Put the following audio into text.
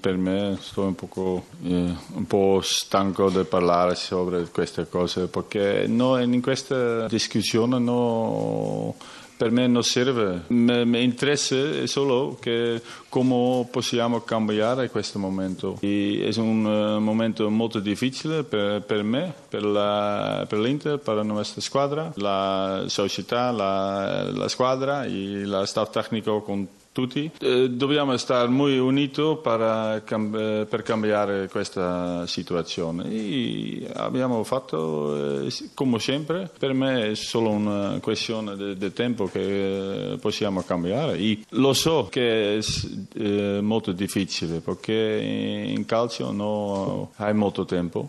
Per me sto un, poco, eh, un po' stanco di parlare sobre queste cose perché no, in questa discussione no, per me non serve. Mi interessa solo come possiamo cambiare questo momento. E è un uh, momento molto difficile per, per me, per, la, per, l'Inter, per la nostra squadra, la società, la, la squadra e lo staff tecnico con tutti. Eh, dobbiamo stare molto uniti per, eh, per, cambiare questa situazione. E abbiamo fatto eh, come sempre. Per me è solo una questione di tempo che possiamo cambiare. E lo so che è molto difficile perché in calcio non hai molto tempo